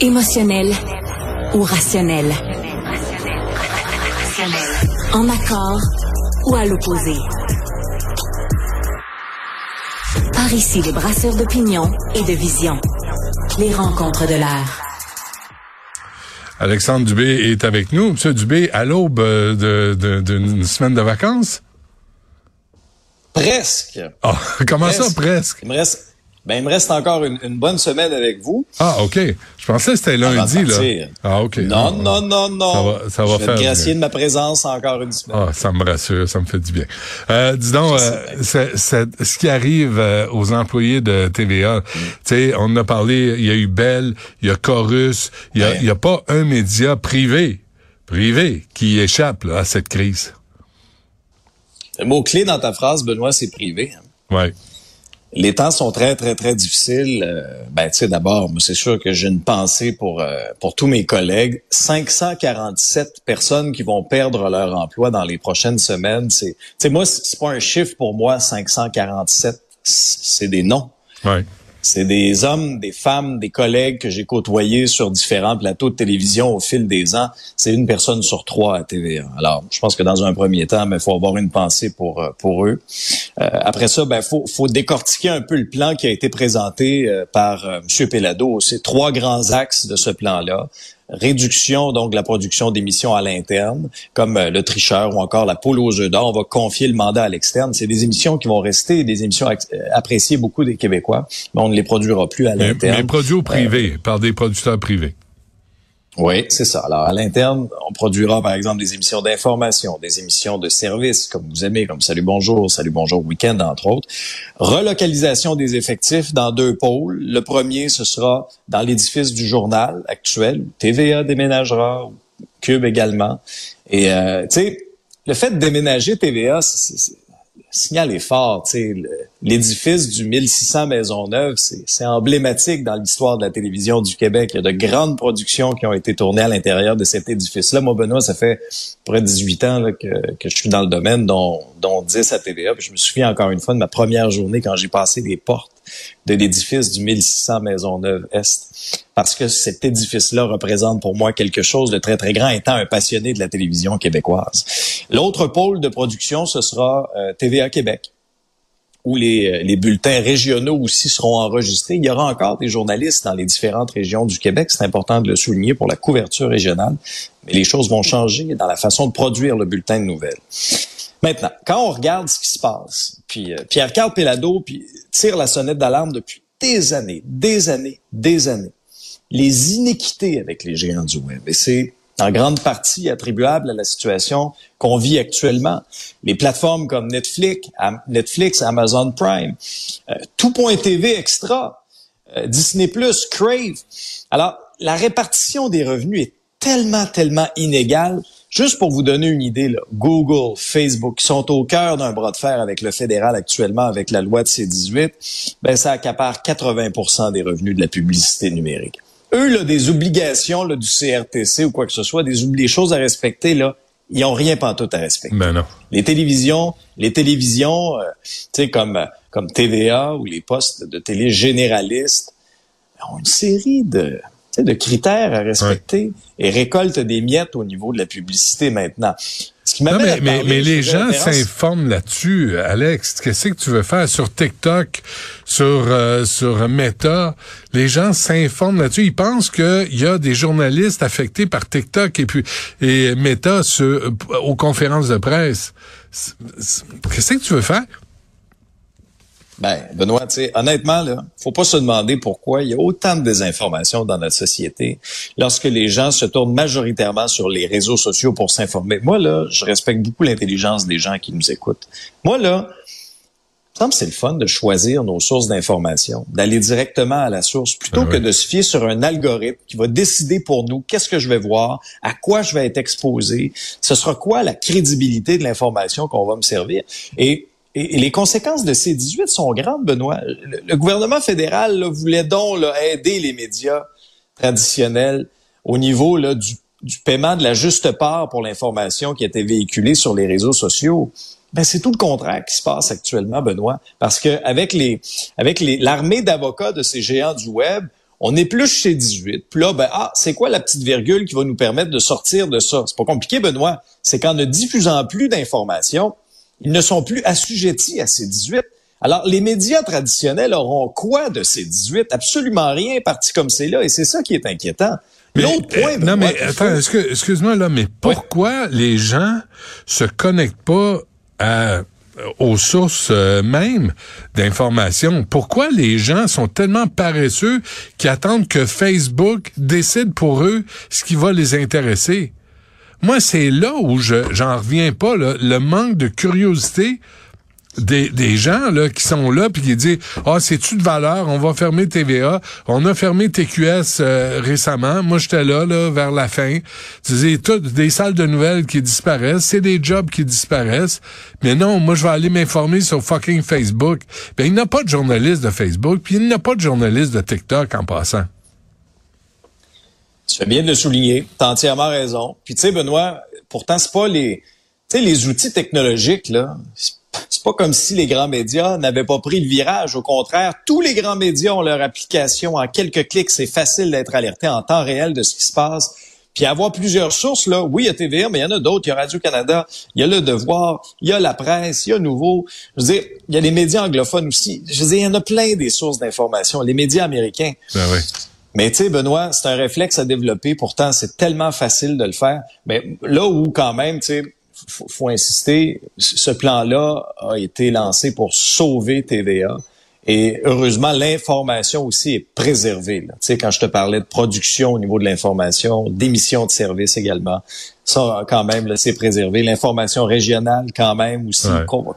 Émotionnel ou rationnel? En accord ou à l'opposé? Par ici, les brasseurs d'opinion et de vision. Les rencontres de l'air. Alexandre Dubé est avec nous. Monsieur Dubé, à l'aube euh, d'une semaine de vacances? Presque. Ah, comment ça, presque? Il me reste, ben, il me reste encore une, bonne semaine avec vous. Ah, OK. Je pensais que c'était lundi, là. Ah, OK. Non, non, non, non. Ça va, ça va je faire. Vais gracier de ma présence encore une semaine. Ah, ça me rassure, ça me fait du bien. Euh, dis donc, euh, ce qui arrive euh, aux employés de TVA, mm. tu sais, on en a parlé, il y a eu Bell, il y a Chorus, il y a, y a pas un média privé, privé, qui échappe à cette crise. Le mot-clé dans ta phrase, Benoît, c'est privé. Ouais. Les temps sont très, très, très difficiles. Euh, ben, tu sais, d'abord, c'est sûr que j'ai une pensée pour, euh, pour tous mes collègues. 547 personnes qui vont perdre leur emploi dans les prochaines semaines. C'est, tu sais, moi, c'est pas un chiffre pour moi, 547. C'est des noms. Ouais. C'est des hommes, des femmes, des collègues que j'ai côtoyés sur différents plateaux de télévision au fil des ans. C'est une personne sur trois à TVA. Alors, je pense que dans un premier temps, il faut avoir une pensée pour euh, pour eux. Euh, après ça, ben faut faut décortiquer un peu le plan qui a été présenté euh, par M. Pelado. C'est trois grands axes de ce plan-là réduction donc de la production d'émissions à l'interne, comme euh, le tricheur ou encore la poule aux œufs d'or. On va confier le mandat à l'externe. C'est des émissions qui vont rester des émissions euh, appréciées beaucoup des Québécois, mais on ne les produira plus à l'interne. Mais, produits au privé, par des producteurs privés. Oui, c'est ça. Alors, à l'interne, on produira, par exemple, des émissions d'information, des émissions de services, comme vous aimez, comme Salut Bonjour, Salut Bonjour Week-end, entre autres. Relocalisation des effectifs dans deux pôles. Le premier, ce sera dans l'édifice du journal actuel, où TVA déménagera, Cube également. Et, euh, tu sais, le fait de déménager TVA, c'est signal est fort. L'édifice du 1600 Maisonneuve, c'est emblématique dans l'histoire de la télévision du Québec. Il y a de grandes productions qui ont été tournées à l'intérieur de cet édifice-là. Moi, Benoît, ça fait près de 18 ans que, je suis dans le domaine, dont, dont 10 à TVA. Je me souviens encore une fois de ma première journée quand j'ai passé les portes de l'édifice du 1600 Maisonneuve-Est. Parce que cet édifice-là représente pour moi quelque chose de très, très grand, étant un passionné de la télévision québécoise. L'autre pôle de production, ce sera euh, TVA Québec où les, euh, les, bulletins régionaux aussi seront enregistrés. Il y aura encore des journalistes dans les différentes régions du Québec. C'est important de le souligner pour la couverture régionale. Mais les choses vont changer dans la façon de produire le bulletin de nouvelles. Maintenant, quand on regarde ce qui se passe, puis euh, Pierre-Carl Pelado tire la sonnette d'alarme depuis des années, des années, des années. Les inéquités avec les géants du web. Et c'est en grande partie attribuable à la situation qu'on vit actuellement. Les plateformes comme Netflix, Netflix Amazon Prime, euh, Tout.tv Extra, euh, Disney+, Crave. Alors, la répartition des revenus est tellement, tellement inégale Juste pour vous donner une idée, là, Google, Facebook, qui sont au cœur d'un bras de fer avec le fédéral actuellement avec la loi de C-18, ben ça accapare 80% des revenus de la publicité numérique. Eux, là, des obligations là, du CRTC ou quoi que ce soit, des, des choses à respecter, là, ils ont rien pantoute à respecter. Ben non. Les télévisions, les télévisions, euh, tu sais, comme, euh, comme TVA ou les postes de télé généralistes, ont une série de, de critères à respecter et récolte des miettes au niveau de la publicité maintenant. Ce qui non, mais, mais, les gens s'informent là-dessus, Alex. Qu'est-ce que tu veux faire sur TikTok, sur euh, sur Meta? Les gens s'informent là-dessus. Ils pensent qu'il y a des journalistes affectés par TikTok et puis et Meta sur, aux conférences de presse. Qu'est-ce que tu veux faire? Ben, Benoît, tu sais, honnêtement, là, faut pas se demander pourquoi il y a autant de désinformation dans notre société lorsque les gens se tournent majoritairement sur les réseaux sociaux pour s'informer. Moi, là, je respecte beaucoup l'intelligence des gens qui nous écoutent. Moi, là, me c'est le fun de choisir nos sources d'information, d'aller directement à la source plutôt ben que de se fier sur un algorithme qui va décider pour nous qu'est-ce que je vais voir, à quoi je vais être exposé, ce sera quoi la crédibilité de l'information qu'on va me servir. Et et, les conséquences de ces 18 sont grandes, Benoît. Le, gouvernement fédéral voulait donc aider les médias traditionnels au niveau là, du, paiement de la juste part pour l'information qui était véhiculée sur les réseaux sociaux. Ben, c'est tout le contraire qui se passe actuellement, Benoît, parce que avec l'armée d'avocats de ces géants du web, on épluche chez 18. Puis là, ben, ah, c'est quoi la petite virgule qui va nous permettre de sortir de ça? C'est pas compliqué, Benoît. C'est qu'en ne diffusant plus d'informations, ils ne sont plus assujettis à ces 18. Alors, les médias traditionnels auront quoi de ces 18? Absolument rien, parti comme c'est là. Et c'est ça qui est inquiétant. L'autre point, euh, non, mais attends, excuse-moi là, mais pourquoi les gens se connectent pas à aux sources euh, mêmes d'informations? Pourquoi les gens sont tellement paresseux qu'ils attendent que Facebook décide pour eux ce qui va les intéresser? Moi, c'est là où je j'en reviens pas, le manque de curiosité des, gens là qui sont là puis qui disent ah c'est-tu de valeur? On va fermer TVA on a fermé TQS euh, récemment. Moi j'étais là là vers la fin tu toutes des salles de nouvelles qui disparaissent. C'est des jobs qui disparaissent. Mais non moi je vais aller m'informer sur fucking Facebook ben il n'y a pas de journaliste de Facebook puis il n'y a pas de journaliste de TikTok en passant tu fais bien de le souligner t'as entièrement raison puis tu sais Benoît pourtant c'est pas les tu sais les outils technologiques là c'est pas comme si les grands médias n'avaient pas pris le virage. Au contraire, tous les grands médias ont leur application. En quelques clics, c'est facile d'être alerté en temps réel de ce qui se passe. Puis avoir plusieurs sources, là, oui, il y a TVA, mais il y en a d'autres. Il y a Radio-Canada, il y a Le Devoir, il y a La Presse, il y a Nouveau. Je veux dire, il y a les médias anglophones aussi. Je veux dire, il y en a plein des sources d'information. Les médias américains. Ben oui. Mais tu sais, Benoît, c'est un réflexe à développer. Pourtant, c'est tellement facile de le faire. Mais là où, quand même, tu sais, faut, faut insister, ce plan-là a été lancé pour sauver TVA. Et heureusement, l'information aussi est préservée. Tu sais, quand je te parlais de production au niveau de l'information, d'émission de services également, ça quand même, c'est préservé. L'information régionale quand même aussi,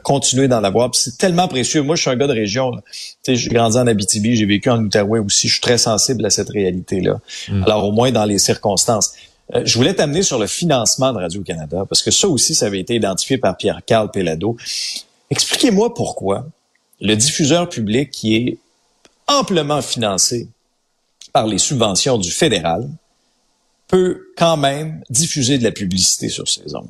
continuer d'en avoir. C'est tellement précieux. Moi, je suis un gars de région. Tu sais, j'ai grandi en Abitibi, j'ai vécu en Outaouais aussi. Je suis très sensible à cette réalité-là. Mm. Alors au moins dans les circonstances. Euh, je voulais t'amener sur le financement de Radio-Canada, parce que ça aussi, ça avait été identifié par Pierre-Carl Pellado. Expliquez-moi pourquoi le diffuseur public qui est amplement financé par les subventions du fédéral peut quand même diffuser de la publicité sur ses ondes.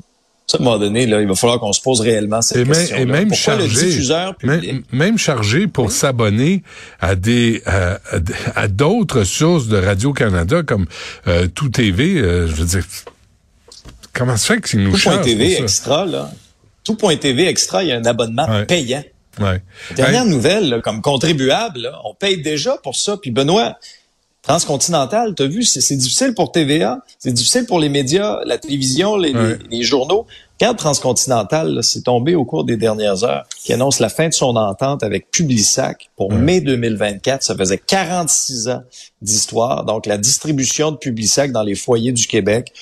À un moment donné, là, il va falloir qu'on se pose réellement cette question. et même chargé, le diffuseur public... même, chargé pour s'abonner à des à, d'autres sources de Radio Canada comme euh, Tout TV, euh, je veux dire, comment ça fait que nous Tout TV extra là, Tout point TV extra, il y a un abonnement payant. Ouais. Dernière nouvelle, comme contribuable, on paye déjà pour ça. Puis Benoît, Transcontinental, tu as vu, c'est difficile pour TVA, c'est difficile pour les médias, la télévision, les, les, journaux. Regarde Transcontinental, c'est tombé au cours des dernières heures, qui annonce la fin de son entente avec Publisac pour mai 2024. Ça faisait 46 ans d'histoire. Donc, la distribution de Publisac dans les foyers du Québec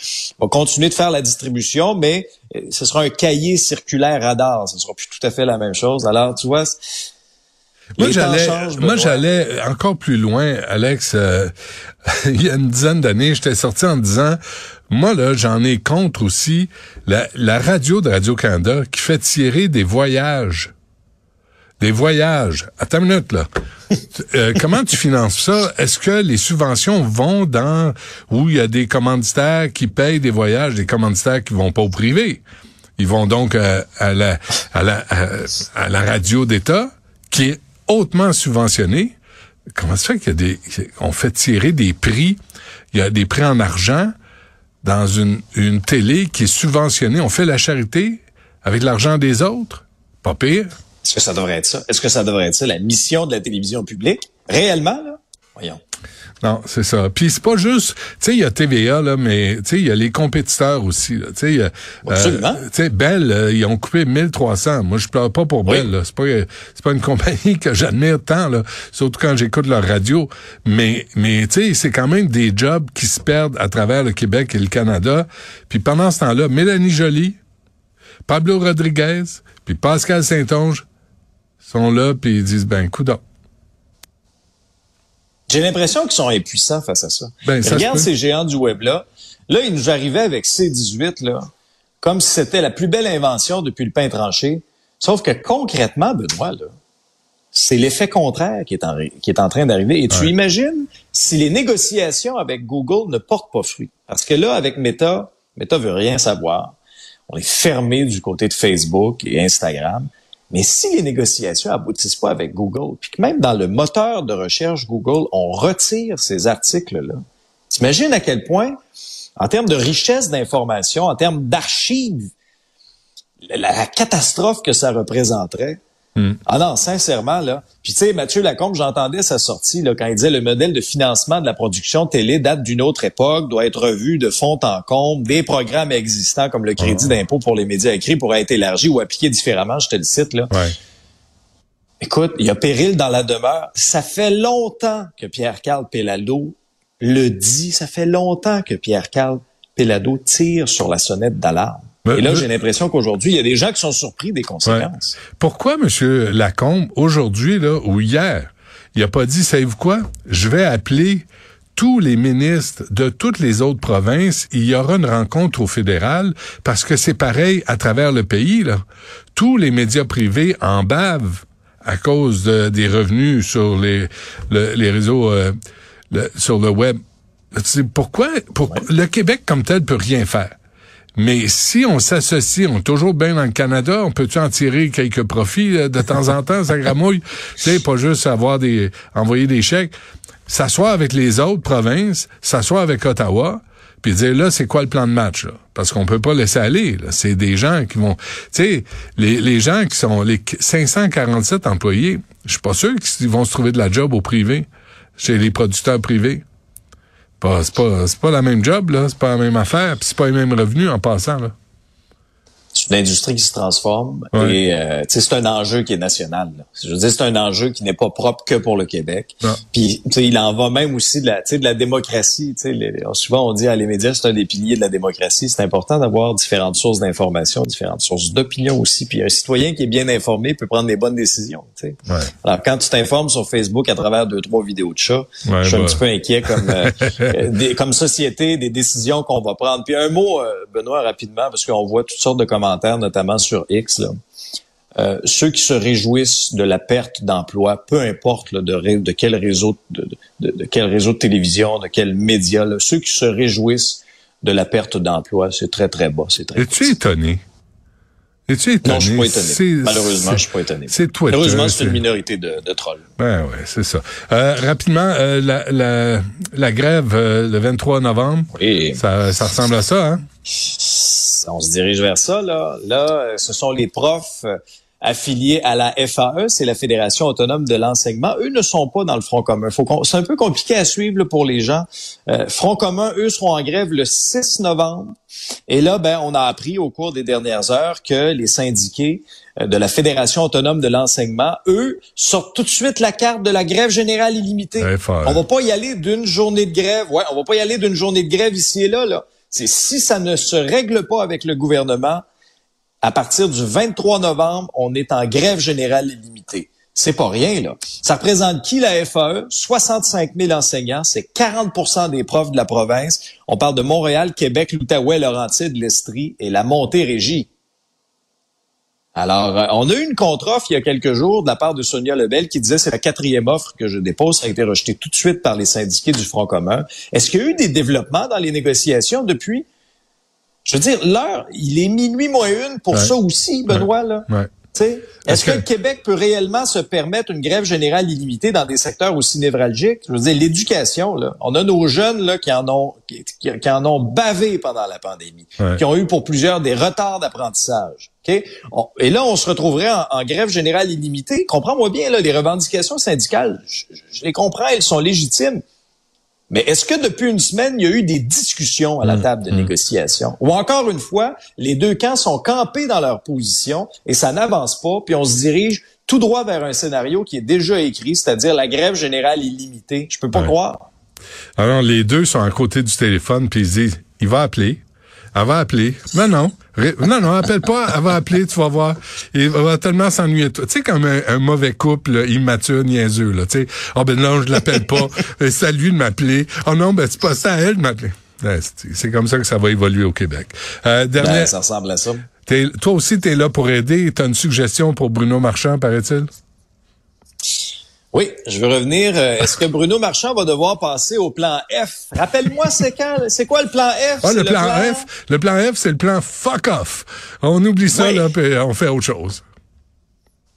va continuer de faire la distribution, mais euh, ce sera un cahier circulaire radar. Ce sera plus tout à fait la même chose. Alors, tu vois, moi, j'allais, moi, j'allais encore plus loin, Alex. Euh, il y a une dizaine d'années, j'étais sorti en disant, moi, là, j'en ai contre aussi la, la radio de Radio-Canada qui fait tirer des voyages. Des voyages. Attends une minute, là. Euh, comment tu finances ça? Est-ce que les subventions vont dans où il y a des commanditaires qui payent des voyages, des commanditaires qui vont pas au privé? Ils vont donc euh, à, la, à, la, à la radio d'État, qui est hautement subventionné. Comment ça fait qu'il y a des, on fait tirer des prix, il y a des prix en argent dans une, une télé qui est subventionnée. On fait la charité avec l'argent des autres? Pas pire. Est-ce que ça devrait être ça? Est-ce que ça devrait être ça, la mission de la télévision publique? Réellement, là? Voyons. Non, c'est ça. Puis c'est pas juste, tu sais, il y a TVA là, mais tu sais, il y a les compétiteurs aussi. Tu sais, euh, Absolument. tu sais, Bell, euh, ils ont coupé 1300. Moi, je pleure pas pour Bell. Là. C'est pas, c'est pas une compagnie que j'admire tant là, surtout quand j'écoute leur radio. Mais, mais tu sais, c'est quand même des jobs qui se perdent à travers le Québec et le Canada. Puis pendant ce temps-là, Mélanie Joly, Pablo Rodriguez, puis Pascal Saint-Onge sont là, puis ils disent ben, coup j'ai l'impression qu'ils sont impuissants face à ça. Ben, Regarde ces géants du web-là. Là, ils nous arrivaient avec C18, là, comme si c'était la plus belle invention depuis le pain tranché. Sauf que concrètement, Benoît, là, c'est l'effet contraire qui est en, qui est en train d'arriver. Et tu imagines si les négociations avec Google ne portent pas fruit. Parce que là, avec Meta, Meta veut rien savoir. On est fermé du côté de Facebook et Instagram. Mais si les négociations aboutissent pas avec Google, puis que même dans le moteur de recherche Google, on retire ces articles-là, t'imagines à quel point, en termes de richesse d'informations, en termes d'archives, la, catastrophe que ça représenterait. Hmm. Ah non, sincèrement, là. Puis tu sais, Mathieu Lacombe, j'entendais sa sortie là, quand il disait le modèle de financement de la production télé date d'une autre époque, doit être revu de fond en comble. Des programmes existants comme le crédit ah. d'impôt pour les médias écrits pourraient être élargis ou appliqués différemment, je te le cite. Là. Écoute, il y a péril dans la demeure. Ça fait longtemps que Pierre-Carl Pellado le dit. Ça fait longtemps que Pierre-Carl Pellado tire sur la sonnette d'alarme. Et là, j'ai l'impression qu'aujourd'hui, il y a des gens qui sont surpris des conséquences. Pourquoi, M. Lacombe, aujourd'hui là ou hier, il a pas dit, savez-vous quoi, je vais appeler tous les ministres de toutes les autres provinces, il y aura une rencontre au fédéral parce que c'est pareil à travers le pays. Là. Tous les médias privés en bavent à cause des revenus sur les, les réseaux, euh, sur le web. Pourquoi, pourquoi le Québec comme tel peut rien faire? Mais si on s'associe, on est toujours bien dans le Canada, on peut-tu en tirer quelques profits euh, de temps en temps, ça gramouille? tu sais, pas juste avoir des, envoyer des chèques. S'asseoir avec les autres provinces, s'asseoir avec Ottawa, puis dire là, c'est quoi le plan de match, là? Parce qu'on peut pas laisser aller. C'est des gens qui vont. Tu sais, les, les gens qui sont les 547 employés, je suis pas sûr qu'ils vont se trouver de la job au privé, chez les producteurs privés pas, c'est pas la même job, là. C'est pas la même affaire, puis c'est pas les mêmes revenus en passant, là une industrie qui se transforme et euh, c'est un enjeu qui est national. Je veux dire, c'est un enjeu qui n'est pas propre que pour le Québec. Puis il en va même aussi de la, de la démocratie. Les, souvent on dit à les médias c'est un des piliers de la démocratie. C'est important d'avoir différentes sources d'information, différentes sources d'opinion aussi. Puis un citoyen qui est bien informé peut prendre des bonnes décisions. Ouais. Alors quand tu t'informes sur Facebook à travers deux trois vidéos de chats, je suis un bah. petit peu inquiet comme euh, comme société des décisions qu'on va prendre. Puis un mot, euh, Benoît, rapidement parce qu'on voit toutes sortes de commentaires notamment sur X, euh, ceux qui se réjouissent de la perte d'emploi, peu importe de, de, quel réseau de, de, quel réseau de télévision, de quel média, ceux qui se réjouissent de la perte d'emploi, c'est très très bas. C'est très. Es-tu étonné? Es-tu étonné? Non, je suis pas étonné. Malheureusement, je suis pas étonné. C'est toi. Malheureusement, c'est une minorité de, de trolls. Ouais, ouais, c'est ça. Euh, rapidement, euh, la, la, la, grève le 23 novembre. Oui. Ça, ça ressemble à ça, hein? On se dirige vers ça. Là, là ce sont les profs euh, affiliés à la FAE, c'est la Fédération autonome de l'enseignement. Eux ne sont pas dans le Front commun. C'est un peu compliqué à suivre pour les gens. Euh, Front commun, eux, seront en grève le 6 novembre. Et là, ben, on a appris au cours des dernières heures que les syndiqués euh, de la Fédération autonome de l'enseignement, eux, sortent tout de suite la carte de la grève générale illimitée. On va pas y aller d'une journée de grève. Ouais, on va pas y aller d'une journée de grève ici et là, là si ça ne se règle pas avec le gouvernement, à partir du 23 novembre, on est en grève générale illimitée. C'est pas rien, là. Ça représente qui la FAE? 65 000 enseignants, c'est 40% des profs de la province. On parle de Montréal, Québec, l'Outaouais, Laurentide, l'Estrie et la Montérégie. Alors, euh, on a eu une contre-offre il y a quelques jours de la part de Sonia Lebel qui disait c'est la quatrième offre que je dépose. Ça a été rejeté tout de suite par les syndiqués du Front commun. Est-ce qu'il y a eu des développements dans les négociations depuis? Je veux dire, l'heure, il est minuit moins une pour ça aussi, Benoît. Là. Est-ce que... le Québec peut réellement se permettre une grève générale illimitée dans des secteurs aussi névralgiques? Je veux dire, l'éducation, là. On a nos jeunes là, qui, en ont, qui, en ont bavé pendant la pandémie, qui ont eu pour plusieurs des retards d'apprentissage. et là, on se retrouverait en, grève générale illimitée. Comprends-moi bien, là, les revendications syndicales, je les comprends, elles sont légitimes. Mais est-ce que depuis une semaine, il y a eu des discussions à la mmh, table de mmh. négociation? Ou encore une fois, les deux camps sont campés dans leur position et ça n'avance pas, puis on se dirige tout droit vers un scénario qui est déjà écrit, c'est-à-dire la grève générale illimitée. Je peux pas croire. Alors, les deux sont à côté du téléphone, puis ils disent, il va appeler, elle va appeler. Mais non. Non, non, appelle pas, elle va appeler, tu vas voir. Il va tellement s'ennuyer de toi. Tu sais, comme un, mauvais couple immature, niaiseux, là. Tu sais, oh ben non, je l'appelle pas. c'est à lui de m'appeler. Oh non, ben c'est pas ça à elle de m'appeler. c'est comme ça que ça va évoluer au Québec. Euh, ben, ça ressemble à ça. toi aussi, tu es là pour aider. Tu as une suggestion pour Bruno Marchand, paraît-il? Oui, je veux revenir. Euh, est-ce que Bruno Marchand va devoir passer au plan F? Rappelle-moi, c'est c'est quoi le plan F? Ah, le, plan, F, le plan F, c'est le plan fuck off. On oublie ça, là, puis on fait autre chose.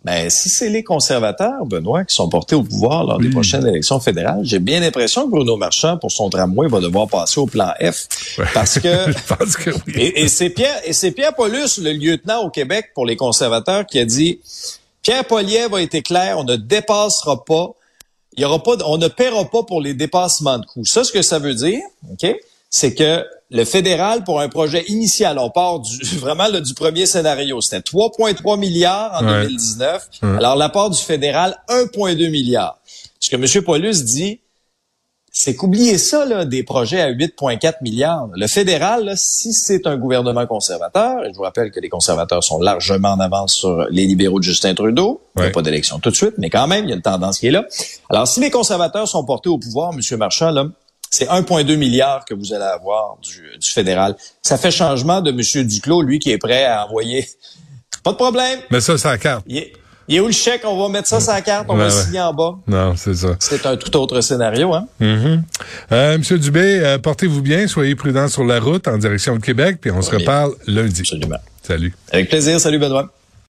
Ben, si c'est les conservateurs, Benoît, qui sont portés au pouvoir lors des prochaines élections fédérales, j'ai bien l'impression que Bruno Marchand, pour son tramway, va devoir passer au plan F. Parce que. Je pense que oui. Et, et c'est Pierre, et c'est Pierre Paulus, le lieutenant au Québec pour les conservateurs, qui a dit, Pierre Poliev a été clair, on ne dépassera pas, il y aura pas, on ne paiera pas pour les dépassements de coûts. Ça, ce que ça veut dire, OK, c'est que le fédéral, pour un projet initial, on part du, vraiment là, du premier scénario, c'était 3,3 milliards en 2019. Alors, l'apport du fédéral, 1,2 milliard. Ce que M. Paulus dit, c'est qu'oubliez ça, là, des projets à 8,4 milliards. Le fédéral, là, si c'est un gouvernement conservateur, et je vous rappelle que les conservateurs sont largement en avance sur les libéraux de Justin Trudeau, il n'y a pas d'élection tout de suite, mais quand même, il y a une tendance qui est là. Alors, si les conservateurs sont portés au pouvoir, M. Marchand, là, c'est 1,2 milliard que vous allez avoir du, du, fédéral. Ça fait changement de M. Duclos, lui, qui est prêt à envoyer. Pas de problème. Mais ça, c'est la carte. Il est où le chèque? On va mettre ça sur la carte, on Ouais, va ouais. signer en bas. Non, c'est ça. C'est un tout autre scénario, hein? Euh, Monsieur Dubé, euh, portez-vous bien, soyez prudents sur la route en direction de Québec, puis on se reparle lundi. Absolument. Salut. Avec plaisir. Salut, Benoît.